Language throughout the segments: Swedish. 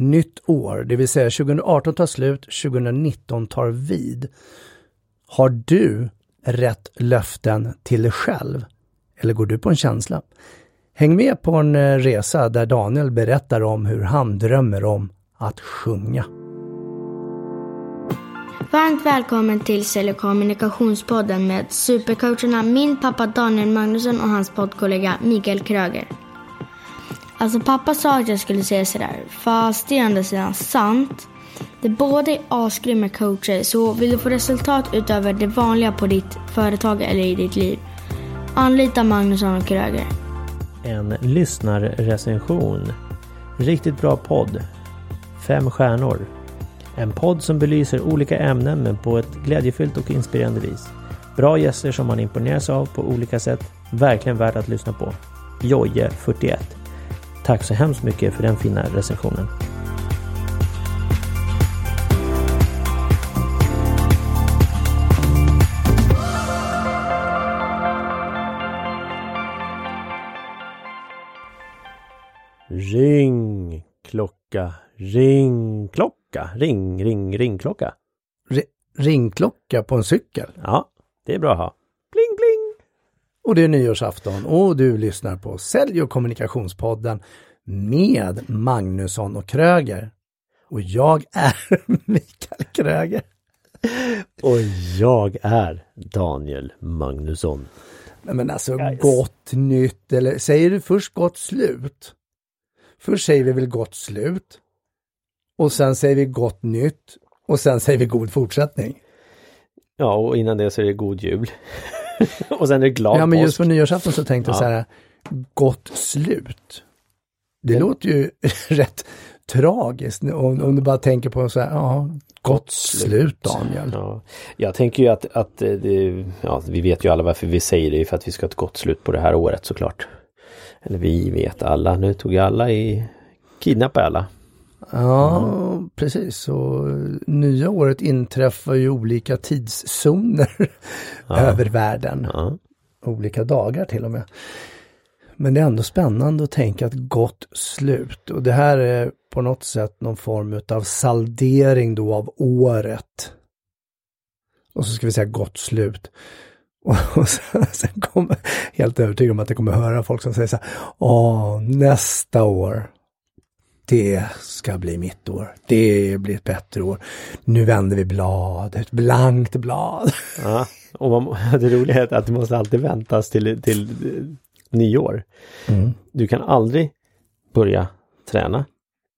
nytt år, det vill säga 2018 tar slut, 2019 tar vid. Har du rätt löften till dig själv? Eller går du på en känsla? Häng med på en eh, resa där Daniel berättar om hur han drömmer om att sjunga. Varmt välkommen till Sälj och kommunikationspodden med supercoacherna min pappa Daniel Magnusson och hans poddkollega Mikael Kröger. Alltså pappa sa att jag skulle säga sådär, fast det är ändå sidan sant. Det båda är asgrymma coacher, så vill du få resultat utöver det vanliga på ditt företag eller i ditt liv, anlita Magnusson och Kröger. En lyssnarrecension. Riktigt bra podd. Fem stjärnor. En podd som belyser olika ämnen men på ett glädjefyllt och inspirerande vis. Bra gäster som man imponeras av på olika sätt. Verkligen värt att lyssna på. Joje 41. Tack så hemskt mycket för den fina recensionen. Ring klocka, ring klocka, ring, ring, ringklocka. R ringklocka på en cykel. Ja, det är bra att ha. Och det är nyårsafton och du lyssnar på Sälj och kommunikationspodden med Magnusson och Kröger. Och jag är Mikael Kröger. Och jag är Daniel Magnusson. Nej, men alltså Guys. gott nytt eller säger du först gott slut? Först säger vi väl gott slut. Och sen säger vi gott nytt. Och sen säger vi god fortsättning. Ja, och innan det så är det god jul. och sen är det glad Ja men just på nyårsafton så tänkte jag Ja. så här, gott slut. Det låter ju rätt tragiskt om, om du bara tänker på så här, ja, gott slut Daniel. Ja, jag tänker ju att, att eh, det, ja, vi vet ju alla varför vi säger det, för att vi ska ha ett gott slut på det här året såklart. Eller vi vet alla, nu tog alla i kidnappade alla. Ja, precis. Och nya året inträffar ju olika tidszoner över världen. Ja. Olika dagar till och med. Men det är ändå spännande att tänka ett gott slut. Och det här är på något sätt någon form av saldering då av året. Och så ska vi säga gott slut. Och, och sen, sen kommer, helt övertygad om att jag kommer höra folk som säger så här, åh, nästa år, det ska bli mitt år. Det blir ett bättre år. Nu vänder vi blad, ett blankt blad. Ja. Och man, det roliga är att det måste alltid väntas till, till nyår. Mm. Du kan aldrig börja träna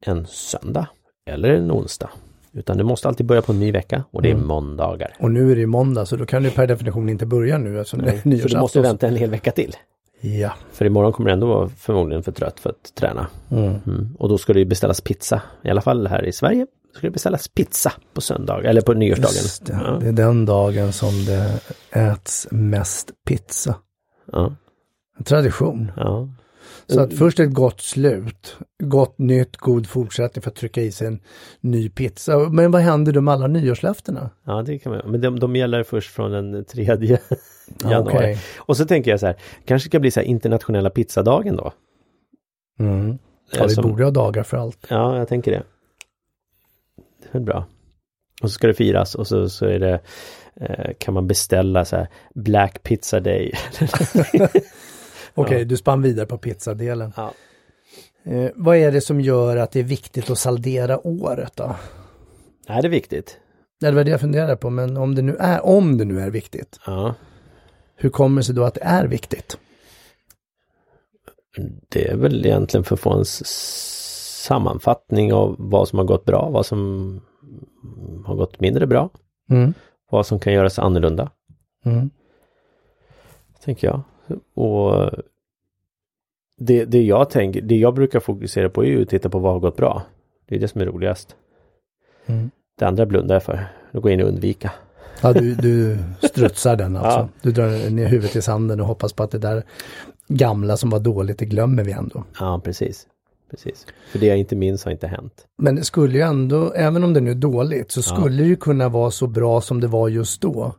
en söndag eller en onsdag. Utan du måste alltid börja på en ny vecka och det är måndagar. Och nu är det måndag så då kan du per definition inte börja nu eftersom det är Så du måste nyårsafton. vänta en hel vecka till. Ja. För imorgon kommer du ändå vara förmodligen för trött för att träna. Mm. Och då ska det ju beställas pizza. I alla fall här i Sverige ska det beställas pizza på söndag eller på nyårsdagen. Just det. Ja. det är den dagen som det äts mest pizza. Ja. En tradition. Ja. Så att först ett gott slut, gott nytt, god fortsättning för att trycka i sig en ny pizza. Men vad händer då med alla nyårslöftena? ja, det kan man Men de, de gäller först från den tredje januari. okej. Och så tänker jag så här, kanske ska bli så här internationella pizzadagen då. Mm. Ja, Eh, vi som- borde ha dagar för allt. Ja, jag tänker det. Det är bra. Och så ska det firas och så, så är det eh, kan man beställa så här Black Pizza Day. Okej, Ja. du spann vidare på pizzadelen. Ja. Eh, vad är det som gör att det är viktigt att saldera året då? Är det viktigt? Ja, Det var det jag funderade på, men om det nu är, om det nu är viktigt, Ja. hur kommer det sig då att det är viktigt? Det är väl egentligen för att få en sammanfattning av vad som har gått bra, vad som har gått mindre bra, Mm. vad som kan göras annorlunda, Mm. tänker jag. Och det, det jag tänker, det jag brukar fokusera på är ju att titta på vad har gått bra. Det är det som är roligast. Mm. Det andra blundar jag för. Då går jag in och undvika. Ja, du, du strutsar den alltså. Ja. Du drar ner huvudet i sanden och hoppas på att det där gamla som var dåligt, det glömmer vi ändå. Ja, precis. Precis. För det jag inte minns har inte hänt. Men det skulle ju ändå, även om det nu är dåligt, så skulle det ju kunna vara så bra som det var just då.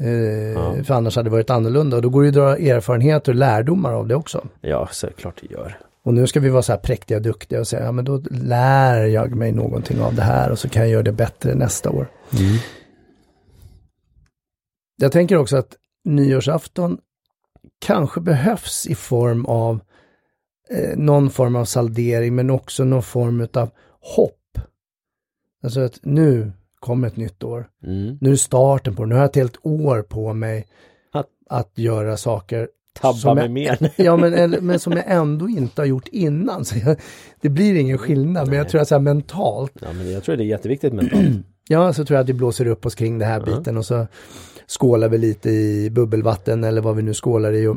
Eh, För annars hade det varit annorlunda och då går det ju att dra erfarenheter och lärdomar av det också. Ja, så klart det gör. Och nu ska vi vara så här präktiga duktiga och säga, ja men då lär jag mig någonting av det här och så kan jag göra det bättre nästa år. Mm. Jag tänker också att nyårsafton kanske behövs i form av eh, någon form av saldering men också någon form av hopp. Alltså att nu kommer ett nytt år. Mm. Nu är starten på det. Nu har jag ett helt år på mig Att- att, göra saker Tabba som mig jag- mer. Ja, men, eller, men som jag ändå inte har gjort innan. Så jag, det blir ingen skillnad, men jag Nej. tror att så här mentalt, Ja, men jag tror det är jätteviktigt mentalt. ja, så tror jag att vi blåser upp oss kring det här biten och så skålar vi lite i bubbelvatten eller vad vi nu skålar i. Och,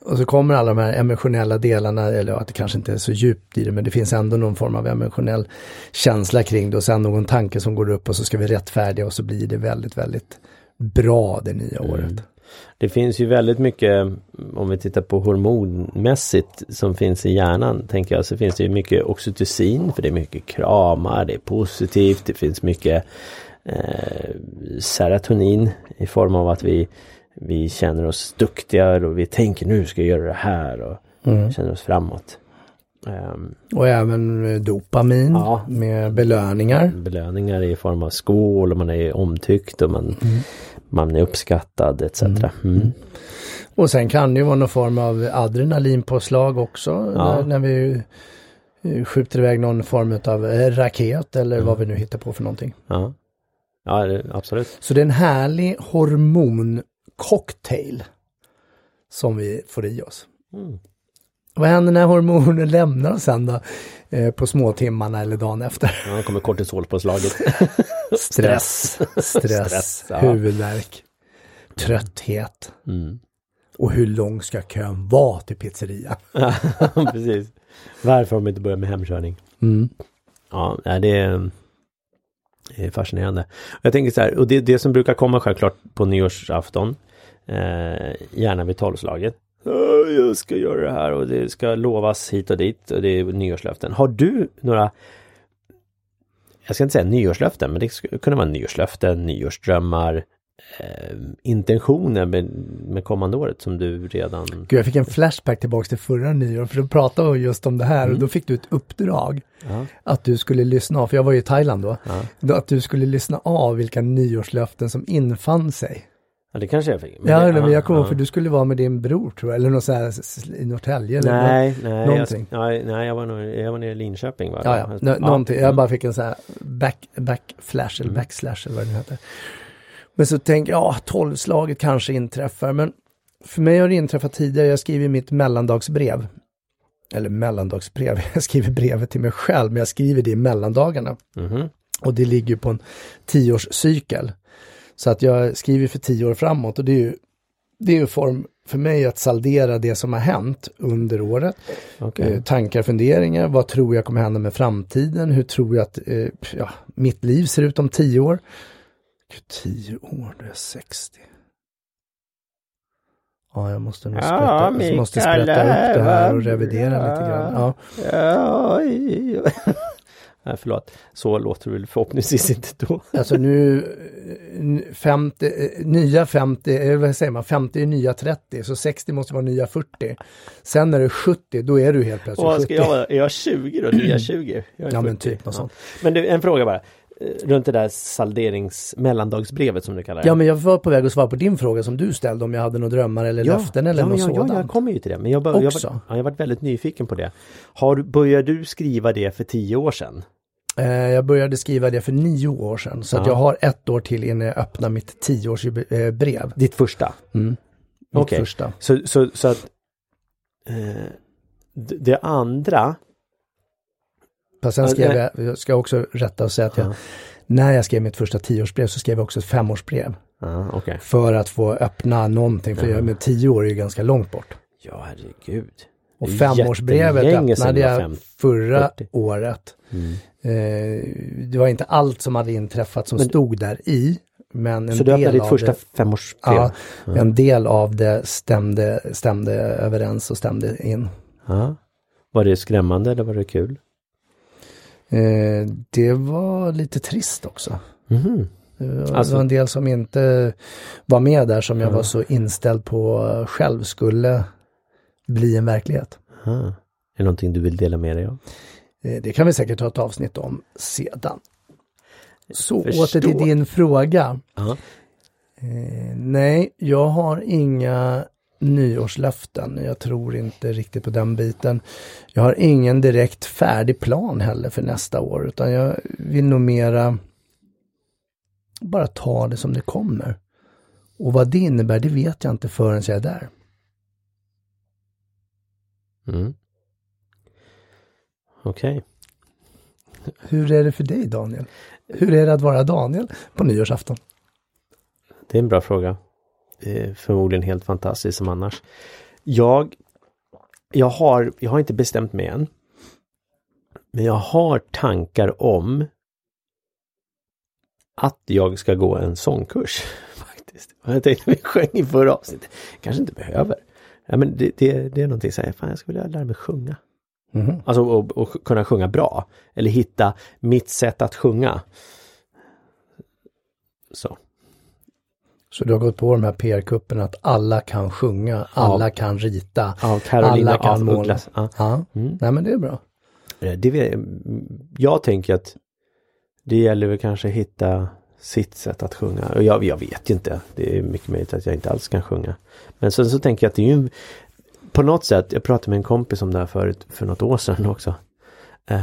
och så kommer alla de här emotionella delarna, eller att det kanske inte är så djupt i det, men det finns ändå någon form av emotionell känsla kring det och sen någon tanke som går upp och så ska vi rättfärdiga och så blir det väldigt, väldigt bra det nya Mm. året. Det finns ju väldigt mycket, om vi tittar på hormonmässigt som finns i hjärnan, tänker jag, så finns det ju mycket oxytocin, för det är mycket kramar, det är positivt, det finns mycket eh, serotonin i form av att vi, vi känner oss duktiga och vi tänker nu ska jag göra det här och Mm. känner oss framåt. Ehm, Och även eh, dopamin Ja. med belöningar. belöningar i form av skål och man är omtyckt och man, man är uppskattad etc. Mm. Och sen kan det ju vara någon form av adrenalinpåslag också. Ja. När, när vi eh, skjuter iväg någon form av eh, raket eller Mm. vad vi nu hittar på för någonting. Ja, ja det, absolut. Så det är en härlig hormoncocktail som vi får i oss. Mm. Vad händer när hormonen lämnar oss sen då? Eh, på småtimmarna eller dagen efter? Ja, kommer kortisolpåslaget. Stress, stress, Stress, ja. huvudvärk, trötthet. Mm. Och hur lång ska kön vara till pizzeria? Precis. Varför har de inte börjat med hemkörning? Mm. Ja, det är, det är fascinerande. Jag tänker så här, och det, det som brukar komma självklart på nyårsafton, eh, gärna vid tolvslaget. "Åh, Jag ska göra det här och det ska lovas hit och dit och det är nyårslöften. Har du några jag ska inte säga nyårslöften, men det skulle kunna vara nyårslöften, nyårsdrömmar, eh, intentioner med, med kommande året som du redan... Gud, jag fick en flashback tillbaks till förra nyår, för då pratade vi just om det här och då fick du ett uppdrag Ja, att du skulle lyssna av, för jag var ju i Thailand då, ja. att du skulle lyssna av vilka nyårslöften som infann sig. Ja det kanske jag fick. Men Ja, det, men jag kommer ja. för du skulle vara med din bror tror jag, eller något så här s- s- i Norrtälje. Eller Nej, nej, jag, Någonting. nej, nej jag, var nog, jag var nere i Linköping. Va? Ja, ja, Nå- någonting. Jag mm. bara fick en så här back, backflash eller Mm. backslash eller vad det nu heter. Men så tänkte jag, ja, tolvslaget kanske inträffar, men för mig har det inträffat tidigare. Jag skriver mitt mellandagsbrev. Eller mellandagsbrev, jag skriver brevet till mig själv, men jag skriver det i mellandagarna. Mhm. Och det ligger på en tioårscykel. Så att jag skriver för tio år framåt och det är ju, det är ju form för mig att saldera det som har hänt under året. Okej. Eh, tankar, funderingar, vad tror jag kommer hända med framtiden? Hur tror jag att eh, ja, mitt liv ser ut om tio år? Gud, tio år, det är 60. Ja, jag måste nog Ja, sprätta, jag måste sprätta upp det här och revidera lite grann. Ja. Nej, förlåt. Så låter det väl förhoppningsvis inte då. Alltså nu, eh, 50, eh, nya 50, eh, vad säger man, 50 är nya 30, så 60 måste vara nya 40. Sen när det är 70, då är du helt plötsligt Och vad 70. ska jag? Är jag 20 då? Nya 20? Jag är Ja men 40. typ något sånt. Men du, en fråga bara. Eh, Runt det där salderings mellandagsbrevet som du kallar det. Ja men jag var på väg att svara på din fråga som du ställde om jag hade några drömmar eller löften eller ja, något ja, sådant. Ja, jag kommer ju till det. Men jag, bara, jag, var, ja, jag varit väldigt nyfiken på det. Har, började du skriva det för tio år sedan? Eh, Jag började skriva det för nio år sedan så att Ja. jag har ett år till innan jag öppnar mitt tioårsbrev. Ditt första? Mm. Mitt första. Så, så, så att eh, det andra Fast sen skrev jag, jag ska också rätta och säga att jag, Ja. när jag skrev mitt första tioårsbrev så skrev jag också ett femårsbrev. Ja, okej. För att få öppna någonting, för Ja. jag, med tio år är ju ganska långt bort. Ja, herregud. Och femårsbrevet öppnade jag fem- förra 40. året. Mm. Eh, det var inte allt som hade inträffat som Men- stod där i. Men en Så du öppnade ditt första femårsbrev? ja, Ja. en del av det stämde, stämde överens och stämde in. Ja. Var det skrämmande eller var det kul? Eh, det var lite trist också. Mhm. Det Alltså- var en del som inte var med där som jag Ja. var så inställd på själv skulle bli en verklighet. Aha. Är det någonting du vill dela med dig av? Eh, Det kan vi säkert ta ett avsnitt om sedan. Så Förstår. åter till din fråga. Eh, nej, jag har inga nyårslöften. Jag tror inte riktigt på den biten. Jag har ingen direkt färdig plan heller för nästa år utan jag vill nog mera bara ta det som det kommer. Och vad det innebär, det vet jag inte förrän jag är där. Mm. Okej. Hur är det för dig Daniel? Hur är det att vara Daniel på nyårsafton? Det är en bra fråga. Är förmodligen helt fantastiskt som annars. Jag, jag, har, jag har inte bestämt mig än. Men jag har tankar om att jag ska gå en sångkurs. faktiskt. Och Jag tänkte vi sjöng i förra avsnittet. Kanske inte behöver. Ja, men det, det, det är någonting så här, fan jag skulle vilja lära mig sjunga. Mhm. Alltså och, och kunna sjunga bra. Eller hitta mitt sätt att sjunga. Så. Så du har gått på de här PR-kupperna att alla kan sjunga, alla kan rita, Ja, Carolina alla kan måla. Ja. Ja, Mm. nej men det är bra. Eh, Det, jag tänker att det gäller väl kanske att hitta sitt sätt att sjunga. Och jag, jag vet inte. Det är mycket möjligt att jag inte alls kan sjunga. Men sen så tänker jag att det är ju på något sätt, jag pratade med en kompis om det här förut för något år sedan också. Eh,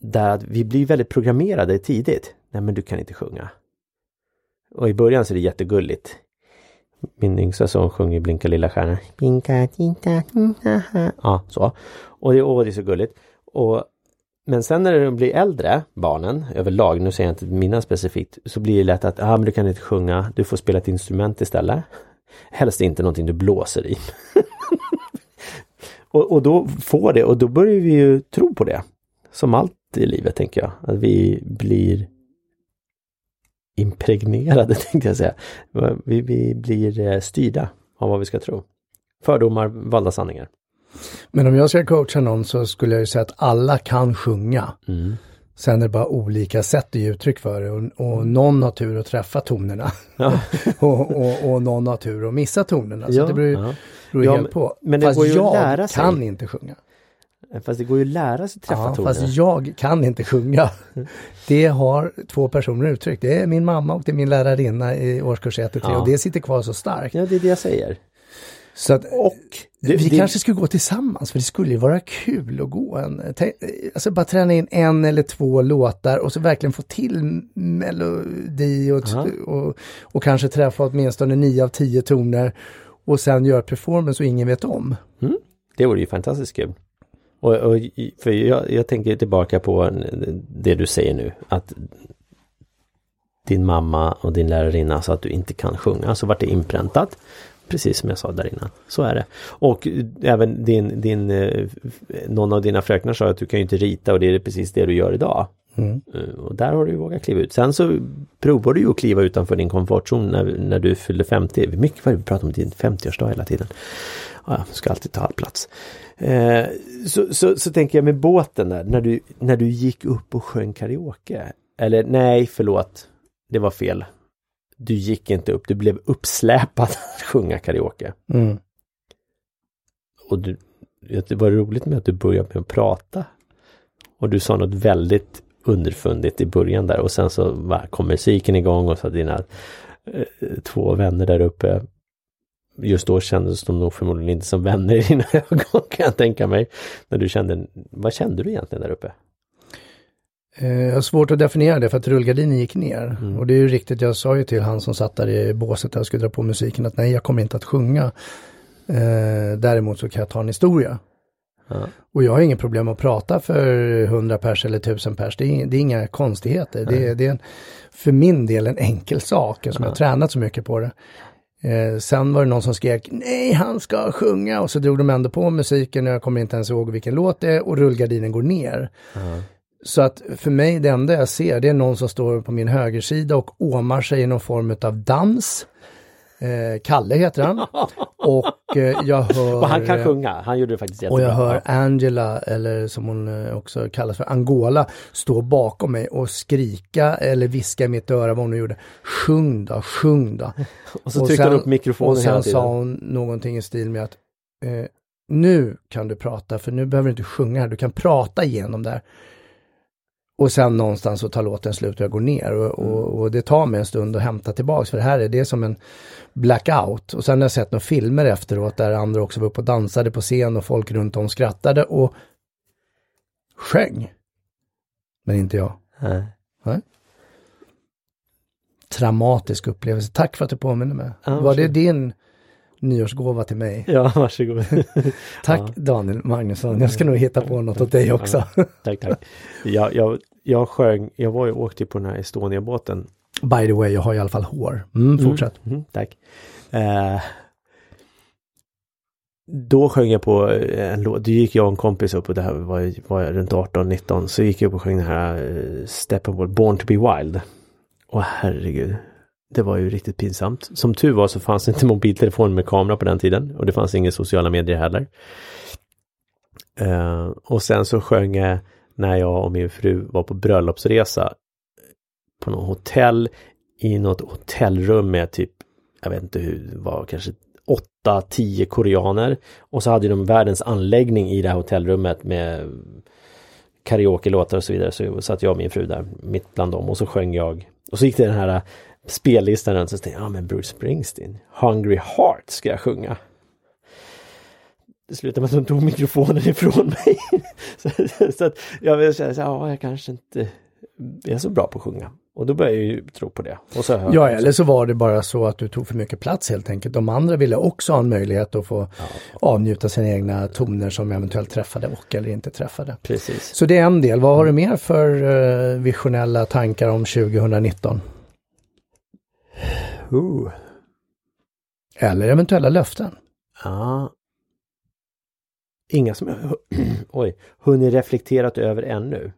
där att vi blir väldigt programmerade tidigt. Nej men du kan inte sjunga. Och i början så är det jättegulligt. Min yngsta son sjunger Blinka lilla stjärna. Blinka titta, haha. Ja, så. Och det, åh, det är så gulligt. Och, men sen när de blir äldre, barnen överlag, nu säger jag inte mina specifikt, så blir det lätt att ah, men du kan inte sjunga, du får spela ett instrument istället. Helst inte någonting du blåser i. och, och då får det, och då börjar vi ju tro på det. Som allt i livet tänker jag, att vi blir impregnerade tänkte jag säga. Vi, vi blir eh, styrda av vad vi ska tro. Fördomar, valda sanningar. Men om jag ska coacha någon så skulle jag ju säga att alla kan sjunga. Mm. Sen är det bara olika sätt att ge uttryck för det och, och någon har tur att träffa tonerna Ja. och, och, och någon har tur att missa tonerna. Så Ja, det beror ja. beror Ja, helt på. men det fast går ju jag lära sig. kan inte sjunga. Fast det går ju att lära sig träffa Ja, tonerna. fast jag kan inte sjunga. Det har två personer uttryckt. Det är min mamma och det är min lärarinna i årskurs 1 och 3 Ja. och det sitter kvar så starkt. Ja, det är det jag säger. Så att, Och det, vi det, kanske skulle gå tillsammans för det skulle ju vara kul att gå en, alltså bara träna in en eller två låtar och så verkligen få till melodi och, Ja. och, och kanske träffa åtminstone nio av tio toner och sen göra performance och ingen vet om. det vore ju fantastiskt kul. Och, och, för jag, jag tänker tillbaka på det du säger nu. Att din mamma och din lärarinna sa att du inte kan sjunga. Så vart det inpräntat. Precis som jag sa där innan. Så är det. Och även din, din, eh, någon av dina fröknar sa att du kan ju inte rita och det är precis det du gör idag. Mm. Eh, Och där har du vågat kliva ut. Sen så provar du ju att kliva utanför din komfortzon när, när du fyllde 50. Mycket vad vi pratar om din 50-årsdag hela tiden. Ja, ska alltid ta all plats. Eh, så, så, så tänker jag med båten där, när du, när du gick upp och sjöng karaoke. Eller nej, förlåt. Det var fel. Du gick inte upp, du blev uppsläpad att sjunga karaoke. Mm. Och du, det var roligt med att du började med att prata. Och du sa något väldigt underfundigt i början där och sen så kom musiken igång och så dina eh, två vänner där uppe Just då kändes de nog förmodligen inte som vänner i dina ögon kan jag tänka mig. När du kände, vad kände du egentligen där uppe? Eh, Jag har svårt att definiera det för att rullgardinen gick ner. Mm. Och det är ju riktigt, jag sa ju till han som satt där i båset där och skulle dra på musiken att nej, jag kommer inte att sjunga. Eh, däremot så kan jag ta en historia. Ja. Och jag har inget problem att prata för 100 pers eller 1000 pers. Det är, inga- det är inga konstigheter. Det, är- det är en, för min del en enkel sak eftersom jag har tränat så mycket på det. Eh, sen var det någon som skrek nej han ska sjunga och så drog de ändå på musiken och jag kommer inte ens ihåg vilken låt det är och rullgardinen går ner. Så att för mig det enda jag ser det är någon som står på min högersida och åmar sig i någon form av dans. Eh, Kalle heter han. Och eh, jag hör... Och han kan sjunga, han gjorde det faktiskt Och jättebra. jag hör Angela, eller som hon eh, också kallas för, Angola, stå bakom mig och skrika eller viska i mitt öra vad hon nu gjorde. Sjung då, sjung då. och så tryckte han upp mikrofonen Och sen hela tiden. sa hon någonting i stil med att eh, nu kan du prata för nu behöver du inte sjunga här, du kan prata igenom där. Och sen någonstans så tar låten slut och jag går ner och, och, och, det tar mig en stund att hämta tillbaks för det här är det som en blackout. Och sen har jag sett några filmer efteråt där andra också var uppe och dansade på scen och folk runt om skrattade och sjöng. Men inte jag. Nej. Nej. Traumatisk upplevelse. Tack för att du påminner mig. Ja, Var det din nyårsgåva till mig? Ja, varsågod. Tack Ja. Daniel Magnusson. Jag ska nog hitta på något åt dig också. tack, tack. Jag, jag, jag sjöng, jag var ju åkte på den här Estonia-båten. By the way, jag har i alla fall hår. Mm, fortsätt. Mm, tack. Eh, då sjöng jag på eh, en låt, då gick jag och en kompis upp och det här var, var jag runt 18-19 så gick jag upp och sjöng den här uh, Steppenwolf, Born to be Wild. Och herregud, det var ju riktigt pinsamt. Som tur var så fanns inte mobiltelefon med kamera på den tiden och det fanns inga sociala medier heller. Uh, och sen så sjöng jag när jag och min fru var på bröllopsresa på något hotell i något hotellrum med typ, jag vet inte hur, det var kanske 8-10 koreaner. Och så hade de världens anläggning i det här hotellrummet med karaoke-låtar och så vidare. Så satt jag och min fru där mitt bland dem och så sjöng jag. Och så gick det den här spellistan runt så tänkte jag, ja men Bruce Springsteen, Hungry Heart ska jag sjunga. Det slutade med att de tog mikrofonen ifrån mig. så, så att jag säga, så, ja jag kanske inte är så bra på att sjunga. Och då började jag ju tro på det. Och så Ja, eller så var det bara så att du tog för mycket plats helt enkelt. De andra ville också ha en möjlighet att få avnjuta sina egna toner som eventuellt träffade och eller inte träffade. Precis. Så det är en del. Vad har du mer för eh, visionella tankar om 2019? Uh. Eller eventuella löften? Ja. Inga som jag oj, hunnit reflekterat över ännu.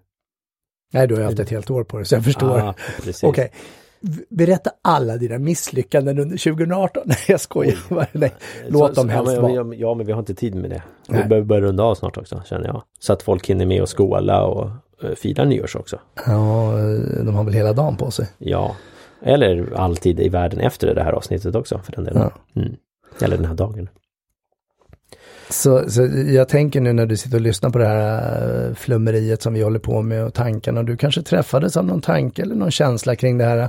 Nej, du har haft ett helt år på dig så jag förstår. Precis. Okej. V- Berätta alla dina misslyckanden under 2018. Nej, jag skojar. Nej, låt Så- dem så- helst ja, vara. men, ja, men vi har inte tid med det. Nej. Vi behöver börja runda av snart också, känner jag. Så att folk hinner med och skåla och uh, fira nyårs också. Ja, eh, de har väl hela dagen på sig. Ja. Eller alltid i världen efter det här avsnittet också, för den delen. Ja. Mm. Eller den här dagen. Så, så jag tänker nu när du sitter och lyssnar på det här eh, flummeriet som vi håller på med och tankarna. Du kanske träffades av någon tanke eller någon känsla kring det här.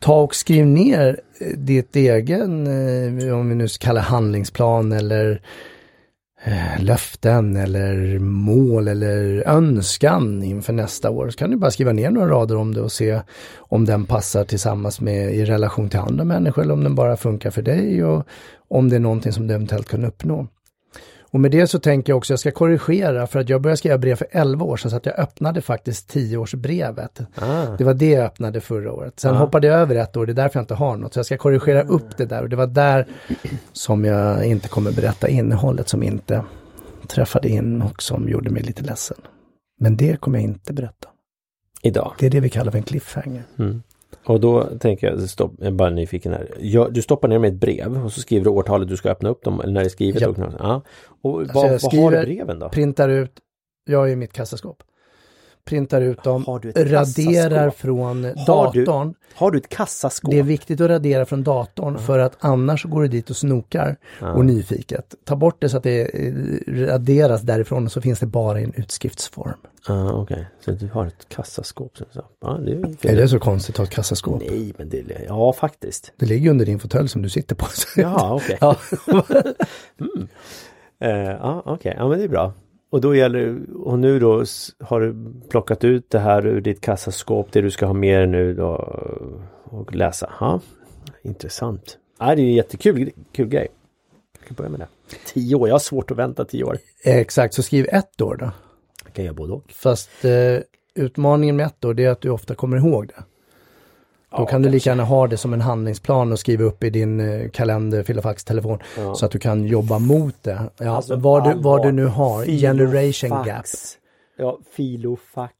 Ta och skriv ner eh, ditt egen, eh, om vi nu ska kalla handlingsplan eller Eh, löften eller mål eller önskan inför nästa år. Så kan du bara skriva ner några rader om det och se om den passar tillsammans med i relation till andra människor eller om den bara funkar för dig och om det är någonting som du eventuellt kan uppnå. Och med det så tänker jag också, jag ska korrigera för att jag började skriva brev för 11 år sedan så att jag öppnade faktiskt 10-årsbrevet. Ah. Det var det jag öppnade förra året. Sen hoppade jag över ett år, det är därför jag inte har något. Så jag ska korrigera upp det där och det var där som jag inte kommer berätta innehållet som inte träffade in och som gjorde mig lite ledsen. Men det kommer jag inte berätta. Idag. Det är det vi kallar för en cliffhanger. Mm. Och då tänker jag, stopp, jag är bara nyfiken här. Jag, du stoppar ner med ett brev och så skriver du årtalet du ska öppna upp dem, eller när det är skrivet. Ja. Och, ja. och vad, jag vad har breven då? Printar ut, jag är i mitt kassaskåp. Printar ut dem, du raderar kassaskåp? från Har du- datorn. Har du ett kassaskåp? Det är viktigt att radera från datorn för att annars går du dit och snokar och nyfiket. Ta bort det så att det eh, raderas därifrån och så finns det bara i en utskriftsform. Ja, okej. Så du har ett kassaskåp. Så. Ja, det är, Är det så konstigt att ha ett kassaskåp? Nej, men det, ja faktiskt. Det ligger under din fåtölj som du sitter på. Jaha, okej. Ja. Eh, ja, okej. Ja, men det är bra. Och då gäller och nu då har du plockat ut det här ur ditt kassaskåp, det du ska ha med dig nu då och läsa. Ja, intressant. Ja, det är en jättekul kul grej. Jag kan börja med det. Tio år, jag har svårt att vänta tio år. Exakt, så skriv ett år då. Jag kan göra både och. Fast eh, utmaningen med ett år det är att du ofta kommer ihåg det. Då Ja, kan du lika gärna ha det som en handlingsplan och skriva upp i din eh, kalender, filofax, telefon. Ja. Så att du kan jobba mot det. Ja, Alltså, vad, du, vad du nu har, generation gap. Ja, filofax.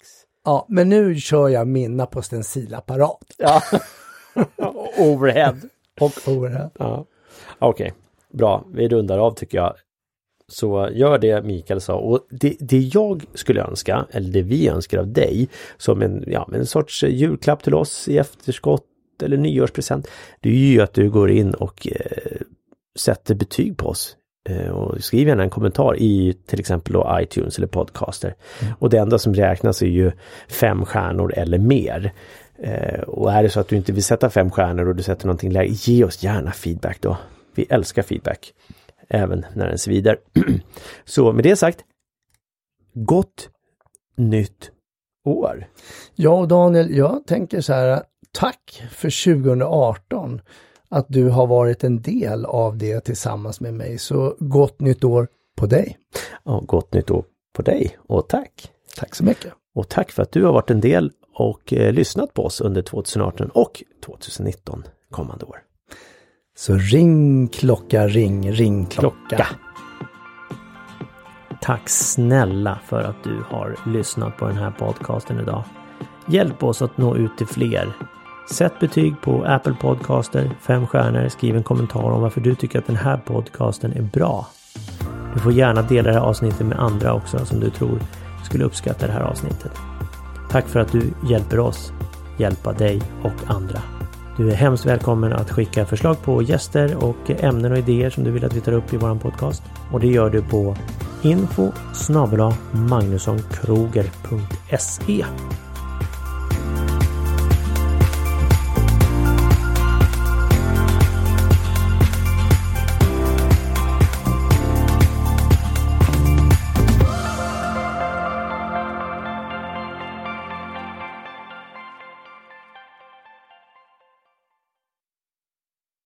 Ja, men nu kör jag mina på stencilapparat. Ja. Overhead. Och overhead. Ja. Okej, bra. Vi rundar av tycker jag. Så gör det Mikael sa och det, det jag skulle önska, eller det vi önskar av dig som en, ja, en sorts julklapp till oss i efterskott eller nyårspresent. Det är ju att du går in och eh, sätter betyg på oss Eh, och skriv gärna en kommentar i till exempel då iTunes eller Podcaster. Mm. Och det enda som räknas är ju fem stjärnor eller mer. Eh, och är det så att du inte vill sätta fem stjärnor och du sätter någonting lägre, ge oss gärna feedback då. Vi älskar feedback. Även när den svider. så med det sagt, gott nytt år! Ja Daniel, jag tänker så här, tack för 2018 att du har varit en del av det tillsammans med mig. Så gott nytt år på dig! Ja, gott nytt år på dig och tack! Tack så mycket! Och tack för att du har varit en del och eh, lyssnat på oss under 2018 och 2019 kommande år. Så ring klocka, ring, ring klocka. klocka. Tack snälla för att du har lyssnat på den här podcasten idag. Hjälp oss att nå ut till fler. Sätt betyg på Apple Podcaster, fem stjärnor, skriv en kommentar om varför du tycker att den här podcasten är bra. Du får gärna dela det här avsnittet med andra också som du tror skulle uppskatta det här avsnittet. Tack för att du hjälper oss hjälpa dig och andra. Du är hemskt välkommen att skicka förslag på gäster och ämnen och idéer som du vill att vi tar upp i vår podcast. Och det gör du på info magnussonkroger.se